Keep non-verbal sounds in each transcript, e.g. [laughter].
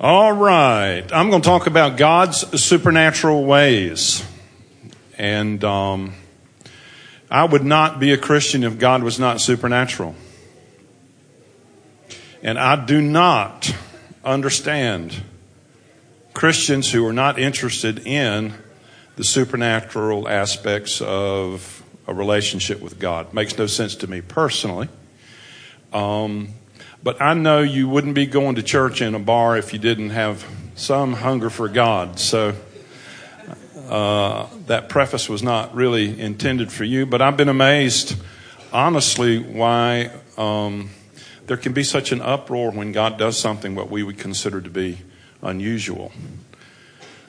All right. I'm going to talk about God's supernatural ways. And um, I would not be a Christian if God was not supernatural. And I do not understand Christians who are not interested in the supernatural aspects of a relationship with God. Makes no sense to me personally. Um, but I know you wouldn't be going to church in a bar if you didn't have some hunger for God. So uh, that preface was not really intended for you. But I've been amazed, honestly, why um, there can be such an uproar when God does something what we would consider to be unusual.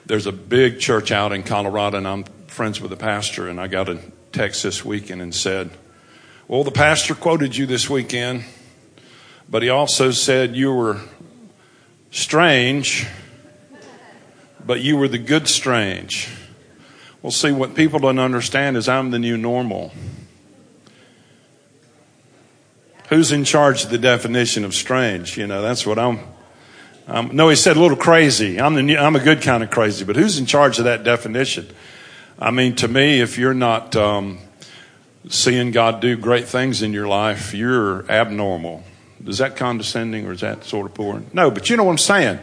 There's a big church out in Colorado, and I'm friends with the pastor, and I got a text this weekend and said, Well, the pastor quoted you this weekend. But he also said, You were strange, but you were the good strange. Well, see, what people don't understand is I'm the new normal. Who's in charge of the definition of strange? You know, that's what I'm. Um, no, he said a little crazy. I'm the new, I'm a good kind of crazy, but who's in charge of that definition? I mean, to me, if you're not um, seeing God do great things in your life, you're abnormal. Is that condescending or is that sort of poor? No, but you know what I'm saying.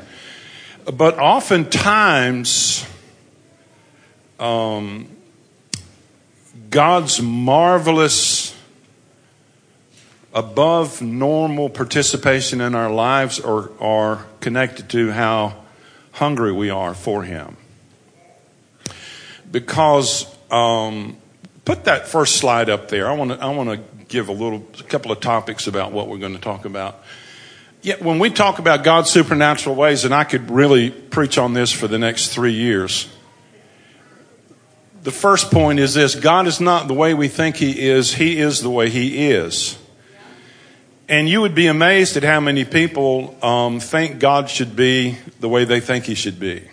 But oftentimes, um, God's marvelous, above normal participation in our lives are, are connected to how hungry we are for Him. Because, um, put that first slide up there. I want to, I want to give a little, a couple of topics about what we're going to talk about. Yeah, when we talk about God's supernatural ways, and I could really preach on this for the next three years. The first point is this God is not the way we think He is, He is the way He is. And you would be amazed at how many people um, think God should be the way they think He should be.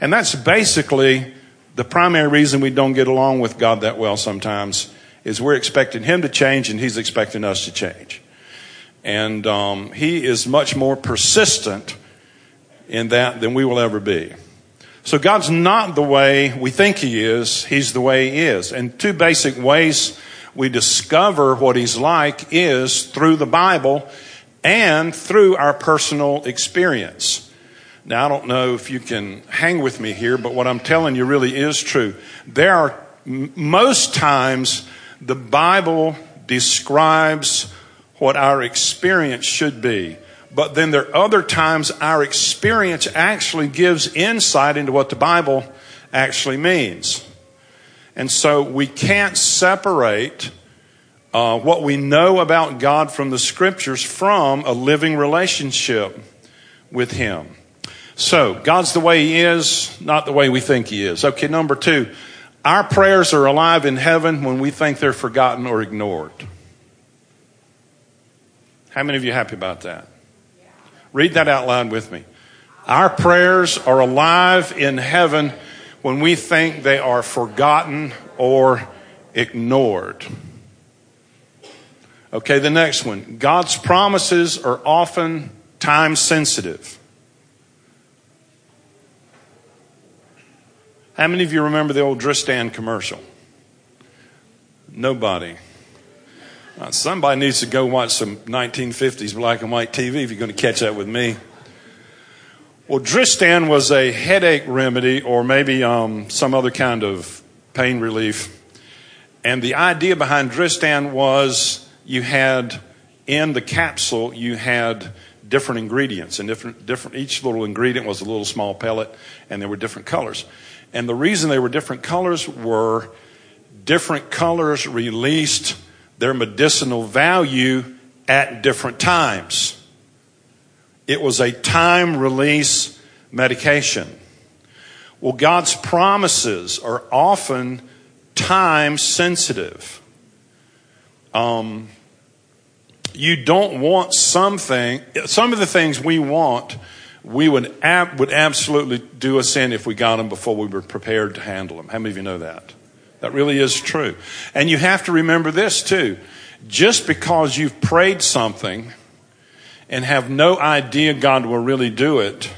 And that's basically the primary reason we don't get along with God that well sometimes is we're expecting him to change and he's expecting us to change. And um, he is much more persistent in that than we will ever be. So God's not the way we think he is, he's the way he is. And two basic ways we discover what he's like is through the Bible and through our personal experience. Now, I don't know if you can hang with me here, but what I'm telling you really is true. There are most times the Bible describes what our experience should be. But then there are other times our experience actually gives insight into what the Bible actually means. And so we can't separate uh, what we know about God from the scriptures from a living relationship with Him. So, God's the way He is, not the way we think He is. Okay, number two, our prayers are alive in heaven when we think they're forgotten or ignored. How many of you happy about that? Read that out loud with me. Our prayers are alive in heaven when we think they are forgotten or ignored. Okay, the next one. God's promises are often time sensitive. How many of you remember the old Dristan commercial? Nobody. Uh, somebody needs to go watch some 1950s black and white TV if you're going to catch up with me. Well, Dristan was a headache remedy or maybe um, some other kind of pain relief. And the idea behind Dristan was you had in the capsule, you had different ingredients and different, different, each little ingredient was a little small pellet and there were different colors. And the reason they were different colors were different colors released their medicinal value at different times. It was a time release medication. Well, God's promises are often time sensitive. Um, you don't want something, some of the things we want we would, ab- would absolutely do a sin if we got them before we were prepared to handle them. How many of you know that? That really is true. And you have to remember this too. Just because you've prayed something and have no idea God will really do it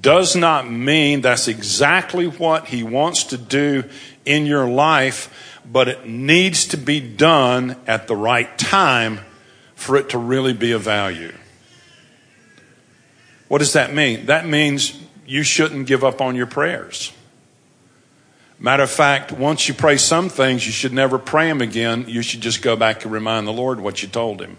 does not mean that's exactly what He wants to do in your life, but it needs to be done at the right time for it to really be of value. What does that mean? That means you shouldn't give up on your prayers. Matter of fact, once you pray some things, you should never pray them again. You should just go back and remind the Lord what you told Him.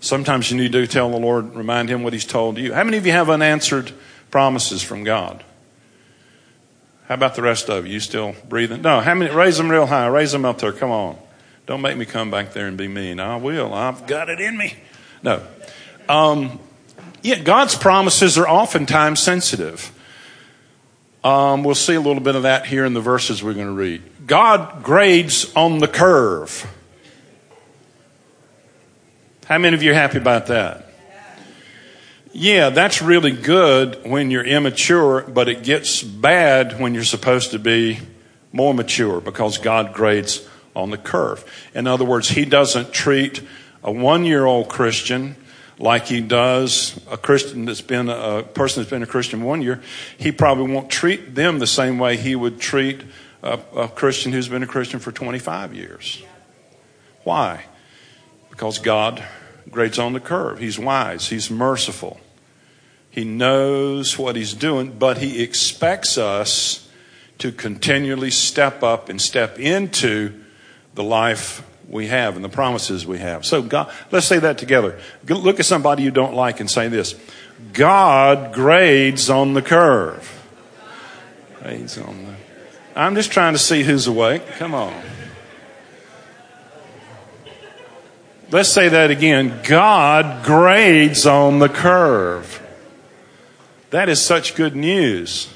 Sometimes you need to tell the Lord, remind Him what He's told you. How many of you have unanswered promises from God? How about the rest of you? You still breathing? No, how many? Raise them real high. Raise them up there. Come on. Don't make me come back there and be mean. I will. I've got it in me. No. Um, yeah, God's promises are oftentimes sensitive. Um, we'll see a little bit of that here in the verses we're going to read. God grades on the curve. How many of you are happy about that? Yeah, that's really good when you're immature, but it gets bad when you're supposed to be more mature because God grades on the curve. In other words, He doesn't treat a one year old Christian like he does a Christian that's been a person that's been a Christian one year, he probably won't treat them the same way he would treat a, a Christian who's been a Christian for 25 years. Why? Because God grades on the curve. He's wise, He's merciful, He knows what He's doing, but He expects us to continually step up and step into the life we have and the promises we have. So God, let's say that together. Look at somebody you don't like and say this. God grades on the curve. Grades on the. I'm just trying to see who's awake. Come on. Let's say that again. God grades on the curve. That is such good news.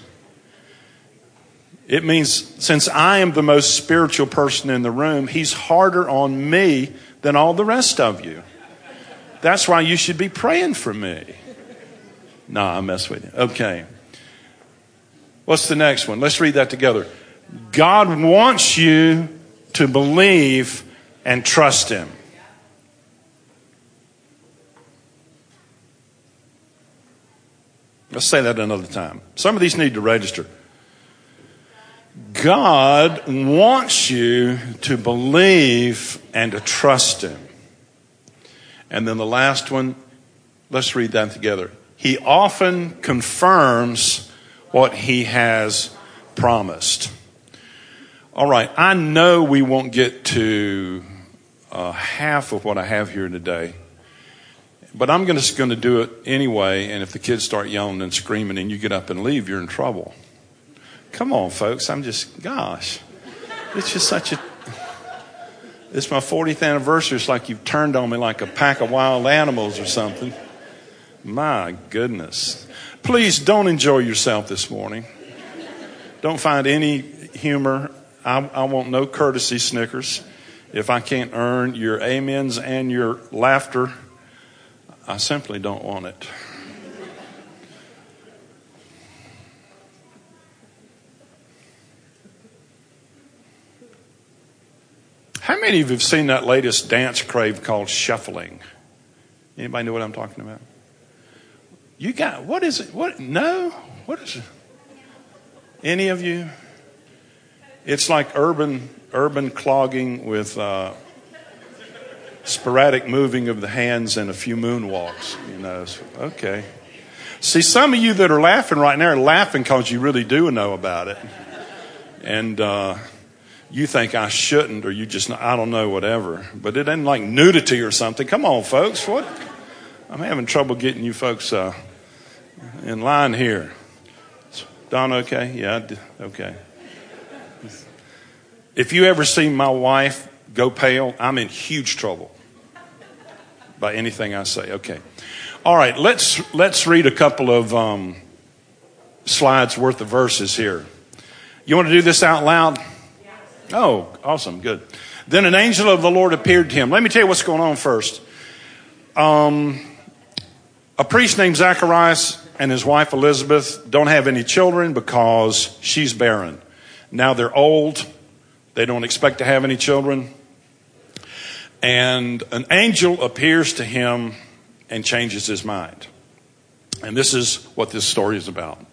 It means since I am the most spiritual person in the room, he's harder on me than all the rest of you. That's why you should be praying for me. Nah, I mess with you. Okay. What's the next one? Let's read that together. God wants you to believe and trust him. Let's say that another time. Some of these need to register. God wants you to believe and to trust Him. And then the last one, let's read that together. He often confirms what He has promised. All right, I know we won't get to uh, half of what I have here today, but I'm just going to do it anyway. And if the kids start yelling and screaming and you get up and leave, you're in trouble. Come on, folks. I'm just, gosh. It's just such a. It's my 40th anniversary. It's like you've turned on me like a pack of wild animals or something. My goodness. Please don't enjoy yourself this morning. Don't find any humor. I, I want no courtesy Snickers. If I can't earn your amens and your laughter, I simply don't want it. How many of you have seen that latest dance crave called shuffling? Anybody know what I'm talking about? You got what is it? What no? What is it? Any of you? It's like urban urban clogging with uh, sporadic moving of the hands and a few moonwalks. You know. Okay. See, some of you that are laughing right now are laughing because you really do know about it, and. Uh, you think I shouldn't, or you just, I don't know, whatever. But it ain't like nudity or something. Come on, folks. What? I'm having trouble getting you folks uh, in line here. Don, okay? Yeah, okay. If you ever see my wife go pale, I'm in huge trouble by anything I say. Okay. All right, let's, let's read a couple of um, slides worth of verses here. You want to do this out loud? Oh, awesome. Good. Then an angel of the Lord appeared to him. Let me tell you what's going on first. Um, a priest named Zacharias and his wife Elizabeth don't have any children because she's barren. Now they're old. They don't expect to have any children. And an angel appears to him and changes his mind. And this is what this story is about.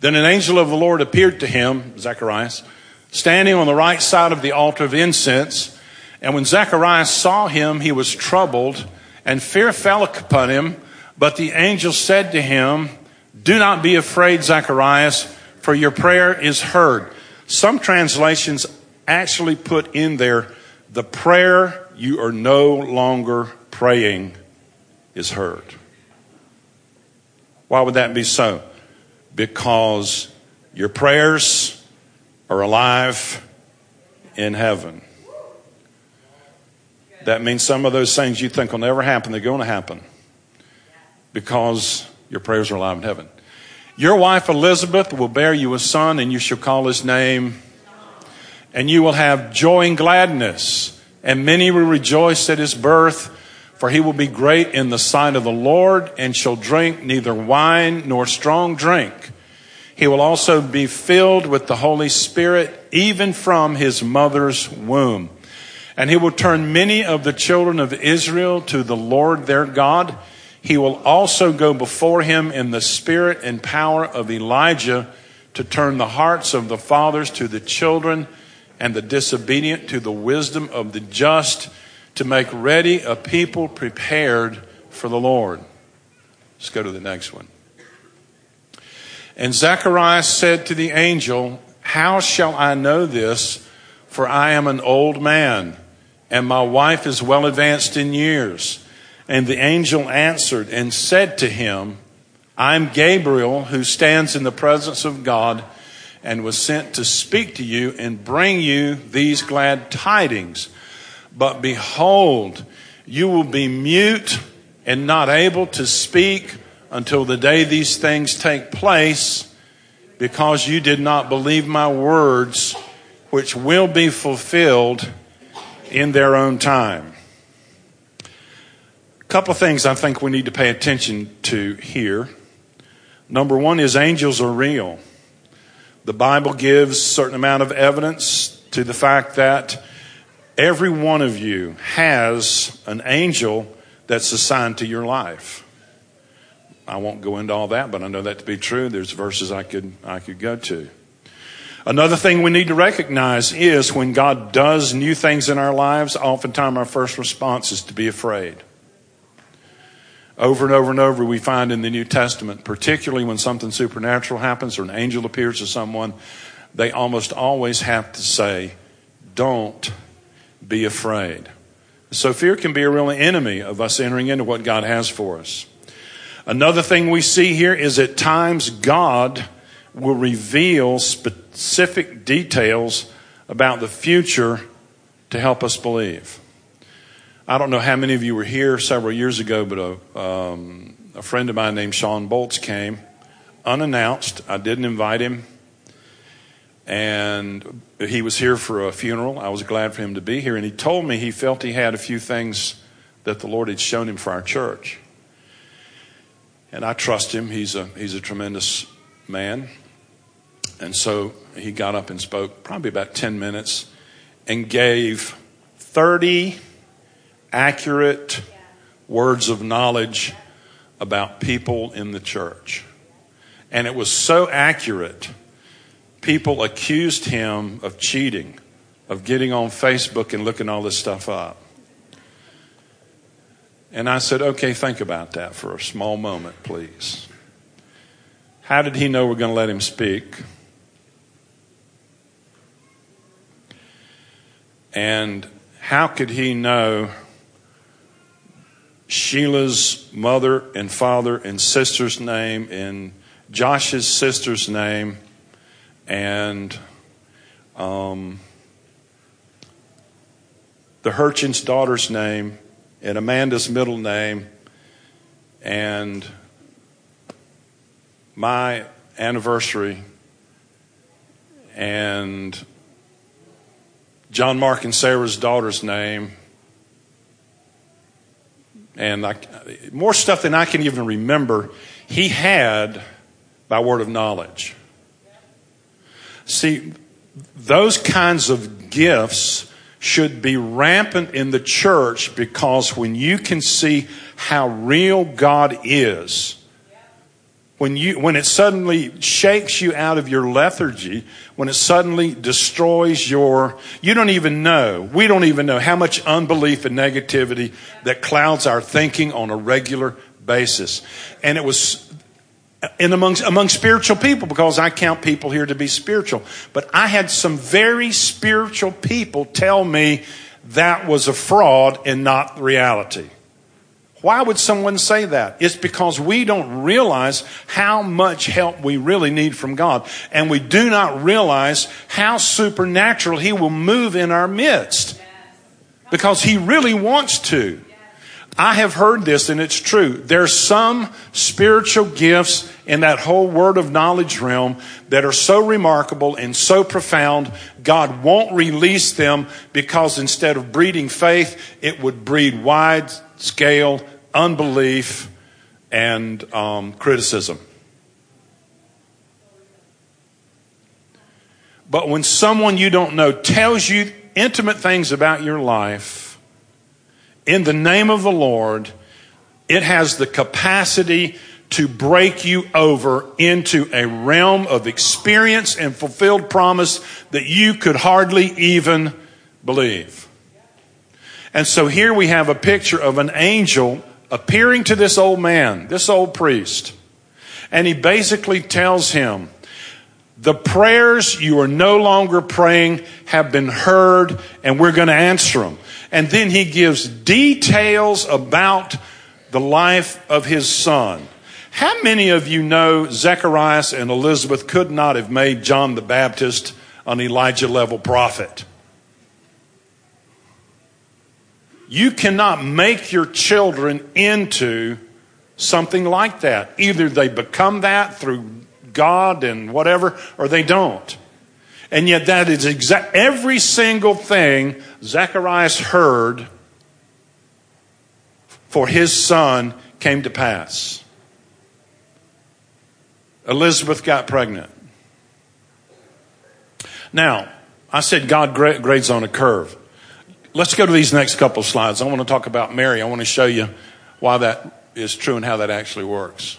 Then an angel of the Lord appeared to him, Zacharias, standing on the right side of the altar of incense. And when Zacharias saw him, he was troubled, and fear fell upon him. But the angel said to him, Do not be afraid, Zacharias, for your prayer is heard. Some translations actually put in there, the prayer you are no longer praying is heard. Why would that be so? Because your prayers are alive in heaven. That means some of those things you think will never happen, they're going to happen because your prayers are alive in heaven. Your wife Elizabeth will bear you a son, and you shall call his name, and you will have joy and gladness, and many will rejoice at his birth. For he will be great in the sight of the Lord, and shall drink neither wine nor strong drink. He will also be filled with the Holy Spirit, even from his mother's womb. And he will turn many of the children of Israel to the Lord their God he will also go before him in the spirit and power of Elijah to turn the hearts of the fathers to the children and the disobedient to the wisdom of the just to make ready a people prepared for the Lord. Let's go to the next one. And Zacharias said to the angel, How shall I know this? For I am an old man, and my wife is well advanced in years. And the angel answered and said to him, I'm Gabriel who stands in the presence of God and was sent to speak to you and bring you these glad tidings. But behold, you will be mute and not able to speak until the day these things take place because you did not believe my words, which will be fulfilled in their own time A couple of things I think we need to pay attention to here. Number one is angels are real. The Bible gives a certain amount of evidence to the fact that every one of you has an angel that's assigned to your life. I won't go into all that, but I know that to be true. There's verses I could I could go to. Another thing we need to recognize is when God does new things in our lives, oftentimes our first response is to be afraid. Over and over and over, we find in the New Testament, particularly when something supernatural happens or an angel appears to someone, they almost always have to say, Don't be afraid. So, fear can be a real enemy of us entering into what God has for us. Another thing we see here is at times God will reveal specific details about the future to help us believe. I don't know how many of you were here several years ago, but a, um, a friend of mine named Shawn Bolz came unannounced. I didn't invite him. And he was here for a funeral. I was glad for him to be here. And he told me he felt he had a few things that the Lord had shown him for our church. And I trust him. He's a, he's a tremendous man. And so he got up and spoke probably about 10 minutes and gave 30 accurate words of knowledge about people in the church. And it was so accurate, people accused him of cheating, of getting on Facebook and looking all this stuff up. And I said, okay, think about that for a small moment, please. How did he know we're going to let him speak? And how could he know Sheila's mother and father and sister's name, and Josh's sister's name, and um, the Hurchin's daughter's name, and Amanda's middle name, and my anniversary, and John Mark and Sarah's daughter's name, and I, more stuff than I can even remember, he had by word of knowledge. See, those kinds of gifts should be rampant in the church because when you can see how real God is, when you when it suddenly shakes you out of your lethargy when it suddenly destroys your you don't even know we don't even know how much unbelief and negativity that clouds our thinking on a regular basis. And it was in among, among spiritual people because I count people here to be spiritual. But I had some very spiritual people tell me that was a fraud and not reality. Why would someone say that? It's because we don't realize how much help we really need from God. And we do not realize how supernatural He will move in our midst. Because He really wants to. I have heard this and it's true. There's some spiritual gifts in that whole word of knowledge realm that are so remarkable and so profound, God won't release them because instead of breeding faith, it would breed wide scale unbelief and um, criticism. But when someone you don't know tells you intimate things about your life in the name of the Lord, it has the capacity to break you over into a realm of experience and fulfilled promise that you could hardly even believe. And so here we have a picture of an angel appearing to this old man, this old priest, and he basically tells him, the prayers you are no longer praying have been heard and we're going to answer them. And then he gives details about the life of his son. How many of you know Zacharias and Elizabeth could not have made John the Baptist an Elijah level prophet? You cannot make your children into something like that. Either they become that through God and whatever, or they don't. And yet, that is exact. Every single thing Zacharias heard for his son came to pass. Elizabeth got pregnant. Now, I said God grades on a curve. Let's go to these next couple slides. I want to talk about Mary. I want to show you why that is true and how that actually works.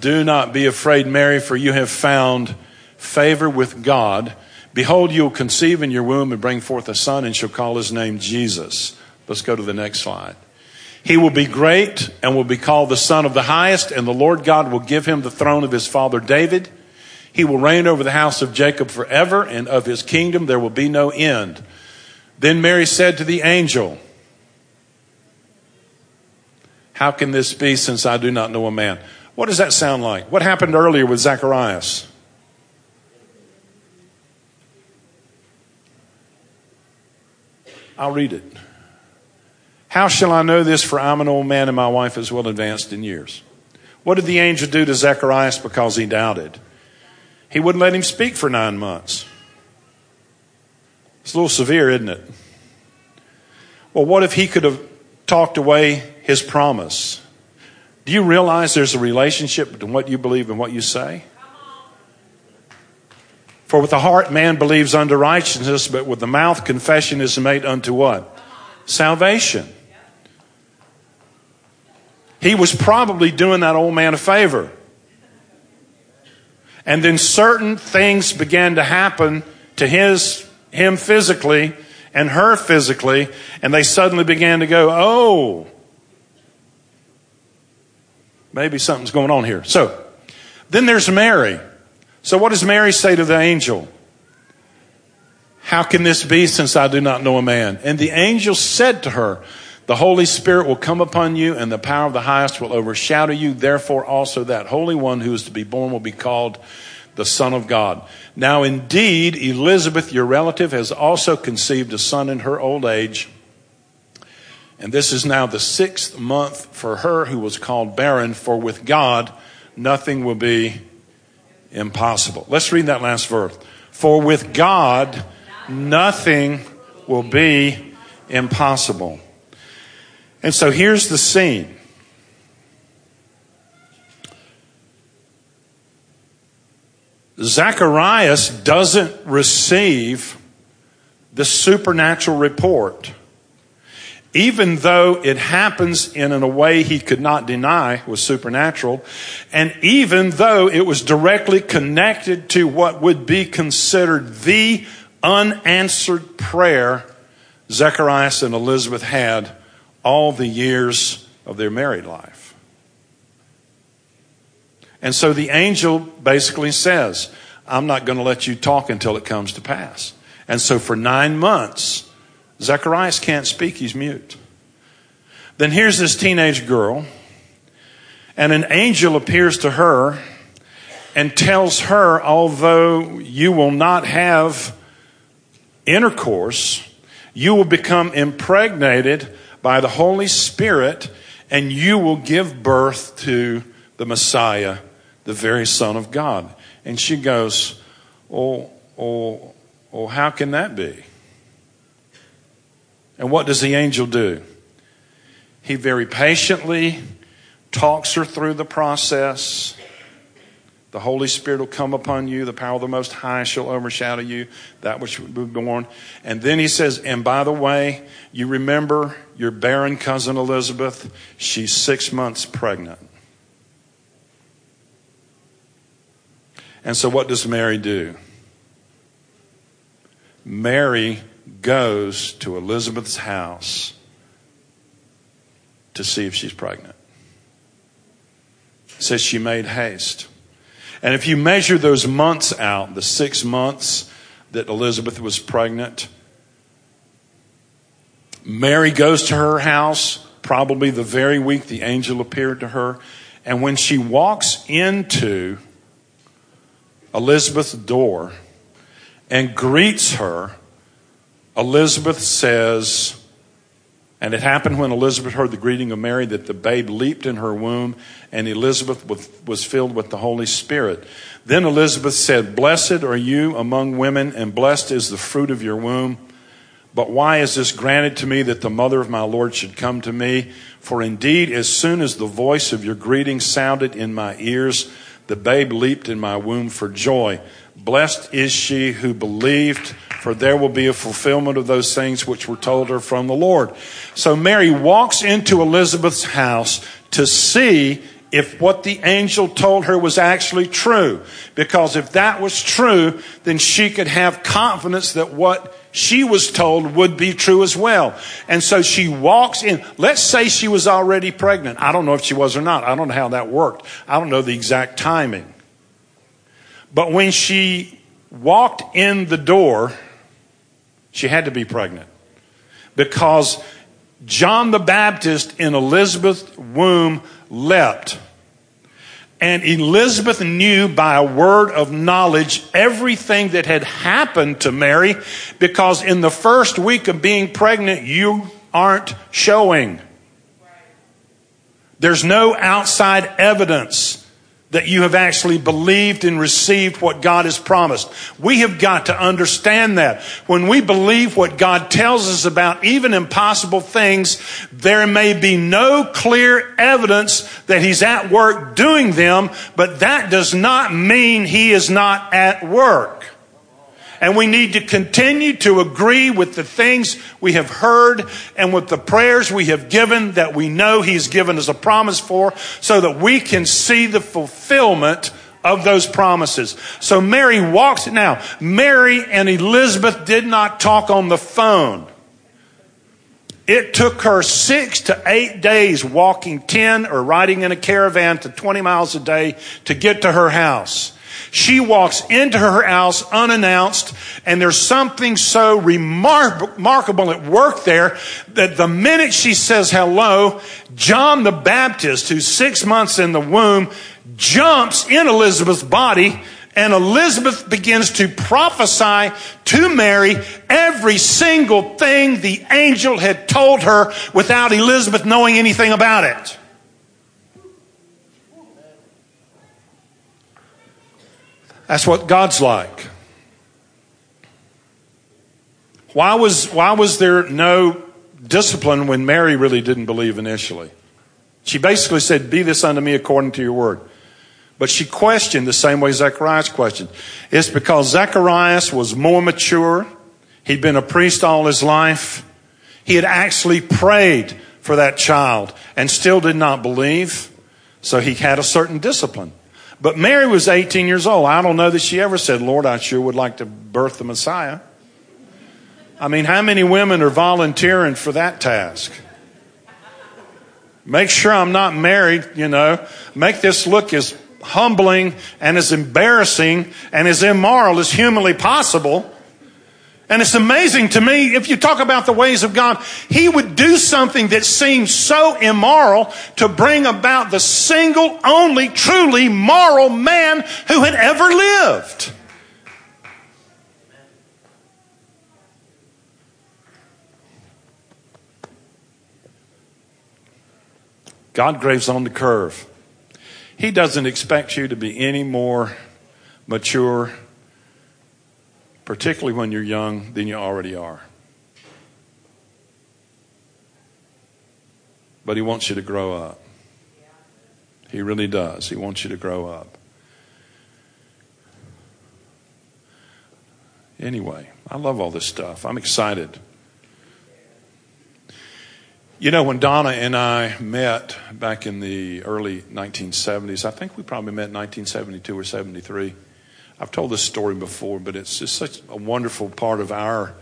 Do not be afraid, Mary, for you have found favor with God. Behold, you will conceive in your womb and bring forth a son and shall call his name Jesus. Let's go to the next slide. He will be great and will be called the Son of the Highest, and the Lord God will give him the throne of his father David he will reign over the house of Jacob forever, and of his kingdom there will be no end. Then Mary said to the angel, How can this be since I do not know a man? What does that sound like? What happened earlier with Zacharias? I'll read it. How shall I know this? For I'm an old man and my wife is well advanced in years. What did the angel do to Zacharias because he doubted? He wouldn't let him speak for nine months. It's a little severe, isn't it? Well, what if he could have talked away his promise? Do you realize there's a relationship between what you believe and what you say? For with the heart man believes unto righteousness, but with the mouth confession is made unto what? Salvation. He was probably doing that old man a favor. And then certain things began to happen to his, him physically and her physically, and they suddenly began to go, oh, maybe something's going on here. So, then there's Mary. So, what does Mary say to the angel? How can this be since I do not know a man? And the angel said to her, the Holy Spirit will come upon you, and the power of the highest will overshadow you. Therefore, also that Holy One who is to be born will be called the Son of God. Now, indeed, Elizabeth, your relative, has also conceived a son in her old age. And this is now the sixth month for her who was called barren, for with God nothing will be impossible. Let's read that last verse. For with God, nothing will be impossible. And so here's the scene. Zacharias doesn't receive the supernatural report even though it happens in a way he could not deny was supernatural, and even though it was directly connected to what would be considered the unanswered prayer Zacharias and Elizabeth had all the years of their married life. And so the angel basically says, I'm not going to let you talk until it comes to pass. And so for nine months, Zacharias can't speak, he's mute. Then here's this teenage girl, and an angel appears to her and tells her, although you will not have intercourse, you will become impregnated by the Holy Spirit and you will give birth to the Messiah, the very Son of God. And she goes, Oh, oh, oh, how can that be? And what does the angel do? He very patiently talks her through the process. The Holy Spirit will come upon you. The power of the Most High shall overshadow you, that which will be born. And then he says, and by the way, you remember your barren cousin Elizabeth? She's six months pregnant. And so what does Mary do? Mary goes to Elizabeth's house to see if she's pregnant. It says she made haste. And if you measure those months out, the six months that Elizabeth was pregnant, Mary goes to her house, probably the very week the angel appeared to her. And when she walks into Elizabeth's door and greets her, Elizabeth says, and it happened when Elizabeth heard the greeting of Mary that the babe leaped in her womb, and Elizabeth was filled with the Holy Spirit. Then Elizabeth said, Blessed are you among women, and blessed is the fruit of your womb. But why is this granted to me that the mother of my Lord should come to me? For indeed, as soon as the voice of your greeting sounded in my ears, the babe leaped in my womb for joy. Blessed is she who believed for there will be a fulfillment of those things which were told her from the Lord. So Mary walks into Elizabeth's house to see if what the angel told her was actually true. Because if that was true, then she could have confidence that what she was told would be true as well. And so she walks in. Let's say she was already pregnant. I don't know if she was or not. I don't know how that worked. I don't know the exact timing. But when she walked in the door, she had to be pregnant because John the Baptist in Elizabeth's womb leapt. And Elizabeth knew by a word of knowledge everything that had happened to Mary because in the first week of being pregnant, you aren't showing. There's no outside evidence that you have actually believed and received what God has promised. We have got to understand that. When we believe what God tells us about even impossible things, there may be no clear evidence that He's at work doing them, but that does not mean He is not at work. And we need to continue to agree with the things we have heard and with the prayers we have given that we know He's given us a promise for so that we can see the fulfillment of those promises. So Mary walks now. Mary and Elizabeth did not talk on the phone. It took her six to eight days walking 10 or riding in a caravan to 20 miles a day to get to her house. She walks into her house unannounced, and there's something so remarkable at work there that the minute she says hello, John the Baptist, who's six months in the womb, jumps in Elizabeth's body and Elizabeth begins to prophesy to Mary every single thing the angel had told her without Elizabeth knowing anything about it. That's what God's like. Why was, why was there no discipline when Mary really didn't believe initially? She basically said, Be this unto me according to your word. But she questioned the same way Zacharias questioned. It's because Zacharias was more mature. He'd been a priest all his life. He had actually prayed for that child and still did not believe. So he had a certain discipline. But Mary was 18 years old. I don't know that she ever said, Lord, I sure would like to birth the Messiah. I mean, how many women are volunteering for that task? Make sure I'm not married, you know. Make this look as humbling and as embarrassing and as immoral as humanly possible. And it's amazing to me, if you talk about the ways of God, He would do something that seems so immoral to bring about the single, only, truly moral man who had ever lived. God graves on the curve. He doesn't expect you to be any more mature particularly when you're young, than you already are. But He wants you to grow up. He really does. He wants you to grow up. Anyway, I love all this stuff. I'm excited. You know, when Donna and I met back in the early 1970s, I think we probably met in 1972 or 73. I've told this story before, but it's just such a wonderful part of our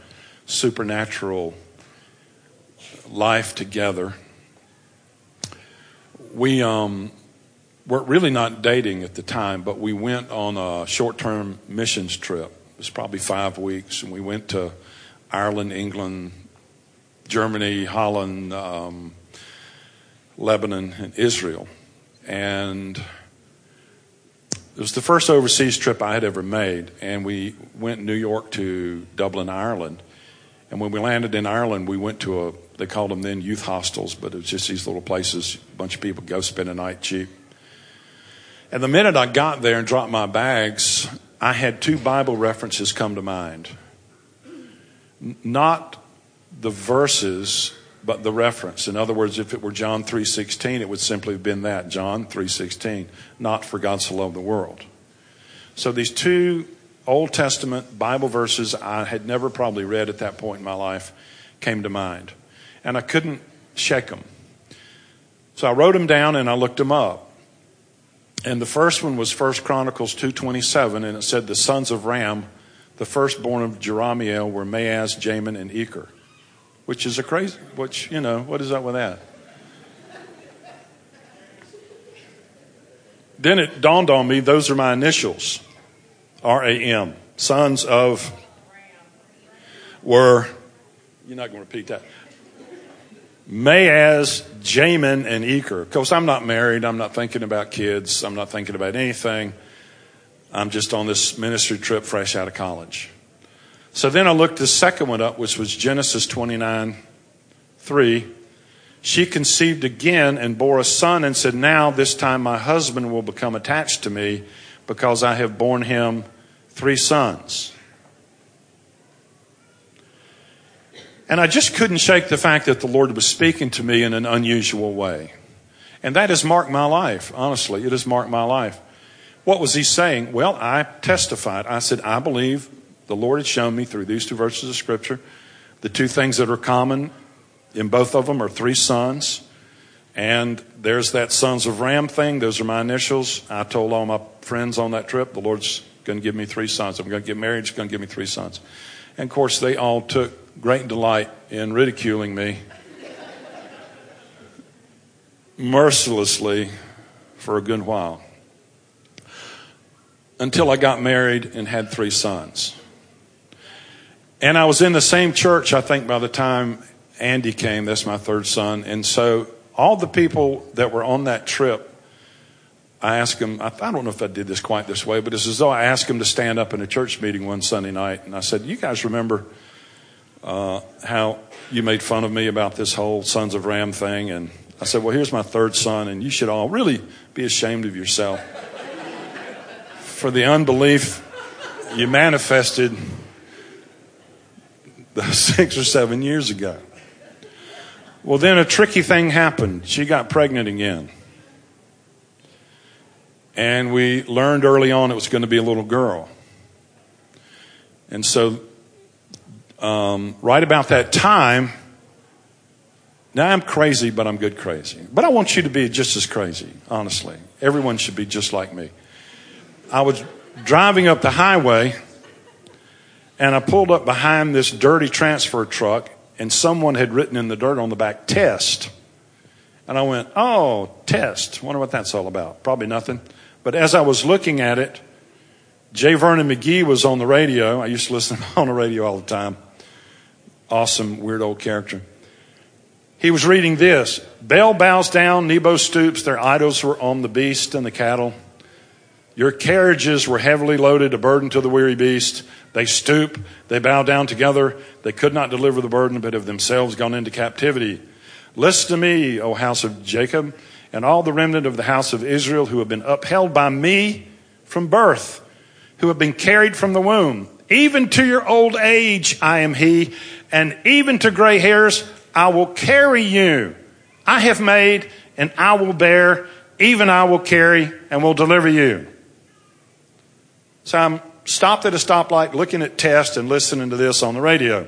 supernatural life together. We um, were really not dating at the time, but we went on a short term missions trip. It was probably five weeks, and we went to Ireland, England, Germany, Holland, um, Lebanon, and Israel. And it was the first overseas trip I had ever made, and we went New York to Dublin, Ireland. And when we landed in Ireland, we went to a, they called them then youth hostels, but it was just these little places, a bunch of people go spend a night cheap. And the minute I got there and dropped my bags, I had two Bible references come to mind. Not the verses but the reference. In other words, if it were John 3:16, it would simply have been that, John 3:16, not for God so loved the world. So these two Old Testament Bible verses I had never probably read at that point in my life came to mind. And I couldn't shake them. So I wrote them down and I looked them up. And the first one was 1 Chronicles 2:27 and it said the sons of Ram, the firstborn of Jerahmeel, were Maaz, Jamin and Eker which is a crazy, which, you know, what is up with that? Then it dawned on me those are my initials R A M. Sons of were, you're not going to repeat that. Maaz, Jamin, and Eker. Of course, I'm not married. I'm not thinking about kids. I'm not thinking about anything. I'm just on this ministry trip fresh out of college. So then I looked the second one up, which was Genesis 29 3. She conceived again and bore a son and said, Now this time my husband will become attached to me because I have borne him three sons. And I just couldn't shake the fact that the Lord was speaking to me in an unusual way. And that has marked my life, honestly. It has marked my life. What was he saying? Well, I testified. I said, I believe the Lord had shown me through these two verses of Scripture the two things that are common in both of them are three sons. And there's that sons of Ram thing. Those are my initials. I told all my friends on that trip, the Lord's going to give me three sons. I'm going to get married. He's going to give me three sons. And of course, they all took great delight in ridiculing me mercilessly for a good while until I got married and had three sons. And I was in the same church, I think, by the time Andy came. That's my third son. And so all the people that were on that trip, I asked them, I, don't know if I did this quite this way, but it's as though I asked them to stand up in a church meeting one Sunday night. And I said, You guys remember uh, how you made fun of me about this whole Sons of Ram thing? And I said, Well, here's my third son, and you should all really be ashamed of yourself for the unbelief you manifested [laughs] six or seven years ago. Well, then a tricky thing happened. She got pregnant again. And we learned early on it was going to be a little girl. And so, um, right about that time, now I'm crazy, but I'm good crazy. But I want you to be just as crazy, honestly. Everyone should be just like me. I was driving up the highway and I pulled up behind this dirty transfer truck and someone had written in the dirt on the back, test. And I went, oh, test. Wonder what that's all about. Probably nothing. But as I was looking at it, J. Vernon McGee was on the radio. I used to listen [laughs] on the radio all the time. Awesome, weird old character. He was reading this Baal bows down, Nebo stoops, their idols were on the beast and the cattle. Your carriages were heavily loaded, a burden to the weary beast. They stoop, they bow down together. They could not deliver the burden, but have themselves gone into captivity. Listen to me, O house of Jacob, and all the remnant of the house of Israel who have been upheld by me from birth, who have been carried from the womb. Even to your old age, I am he, and even to gray hairs, I will carry you. I have made, and I will bear, even I will carry, and will deliver you. So I'm stopped at a stoplight looking at tests and listening to this on the radio.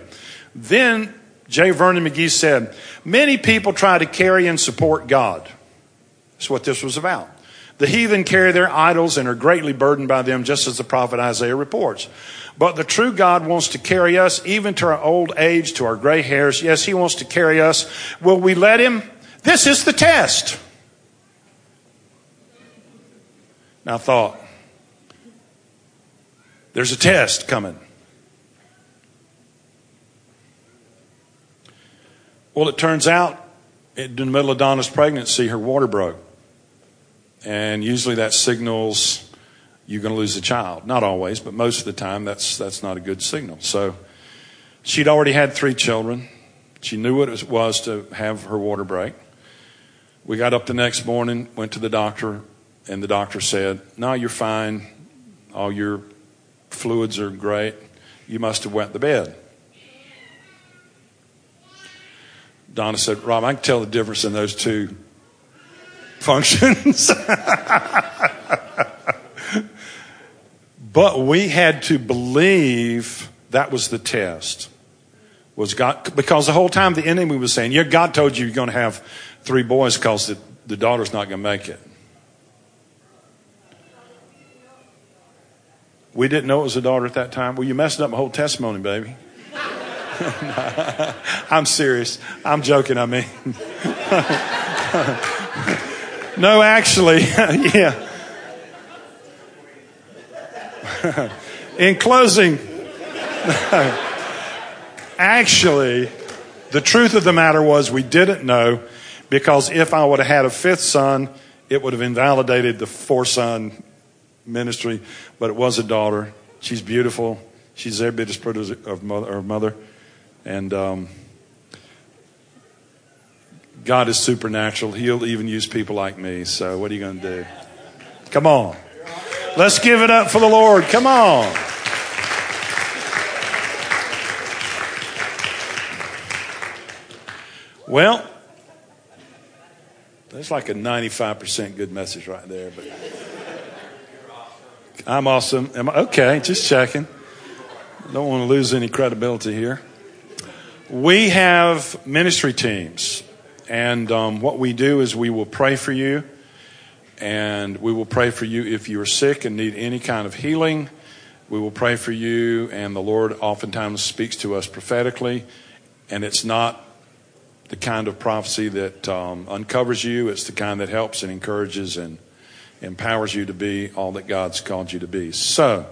Then J. Vernon McGee said, Many people try to carry and support God. That's what this was about. The heathen carry their idols and are greatly burdened by them, just as the prophet Isaiah reports. But the true God wants to carry us even to our old age, to our gray hairs. Yes, He wants to carry us. Will we let Him? This is the test. Now, thought, there's a test coming. Well, it turns out in the middle of Donna's pregnancy, her water broke. And usually that signals you're going to lose a child. Not always, but most of the time, that's, that's not a good signal. So she'd already had three children. She knew what it was to have her water break. We got up the next morning, went to the doctor, and the doctor said, No, you're fine. All your fluids are great. You must have wet the bed. Donna said, Rob, I can tell the difference in those two [laughs] functions. but we had to believe that was the test. Was God, because the whole time the enemy was saying, Yeah, God told you you're going to have three boys because the, the daughter's not going to make it. We didn't know it was a daughter at that time. Well, you messed up my whole testimony, baby. [laughs] I'm serious. I'm joking, I mean. [laughs] no, actually, [laughs] yeah. In closing, actually, the truth of the matter was we didn't know because if I would have had a fifth son, it would have invalidated the four son ministry, but it was a daughter. She's beautiful. She's every bit as pretty her mother. Her mother. And um, God is supernatural. He'll even use people like me. So, what are you going to do? Come on. Let's give it up for the Lord. Come on. Well, that's like a 95% good message right there. But. I'm awesome. Am I, okay, just checking. Don't want to lose any credibility here. We have ministry teams, and um, what we do is we will pray for you, and we will pray for you if you are sick and need any kind of healing. We will pray for you, and the Lord oftentimes speaks to us prophetically, and it's not the kind of prophecy that um, uncovers you, it's the kind that helps and encourages and empowers you to be all that God's called you to be. So,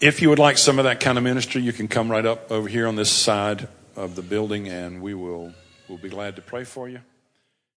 if you would like some of that kind of ministry, you can come right up over here on this side of the building and we will we'll be glad to pray for you.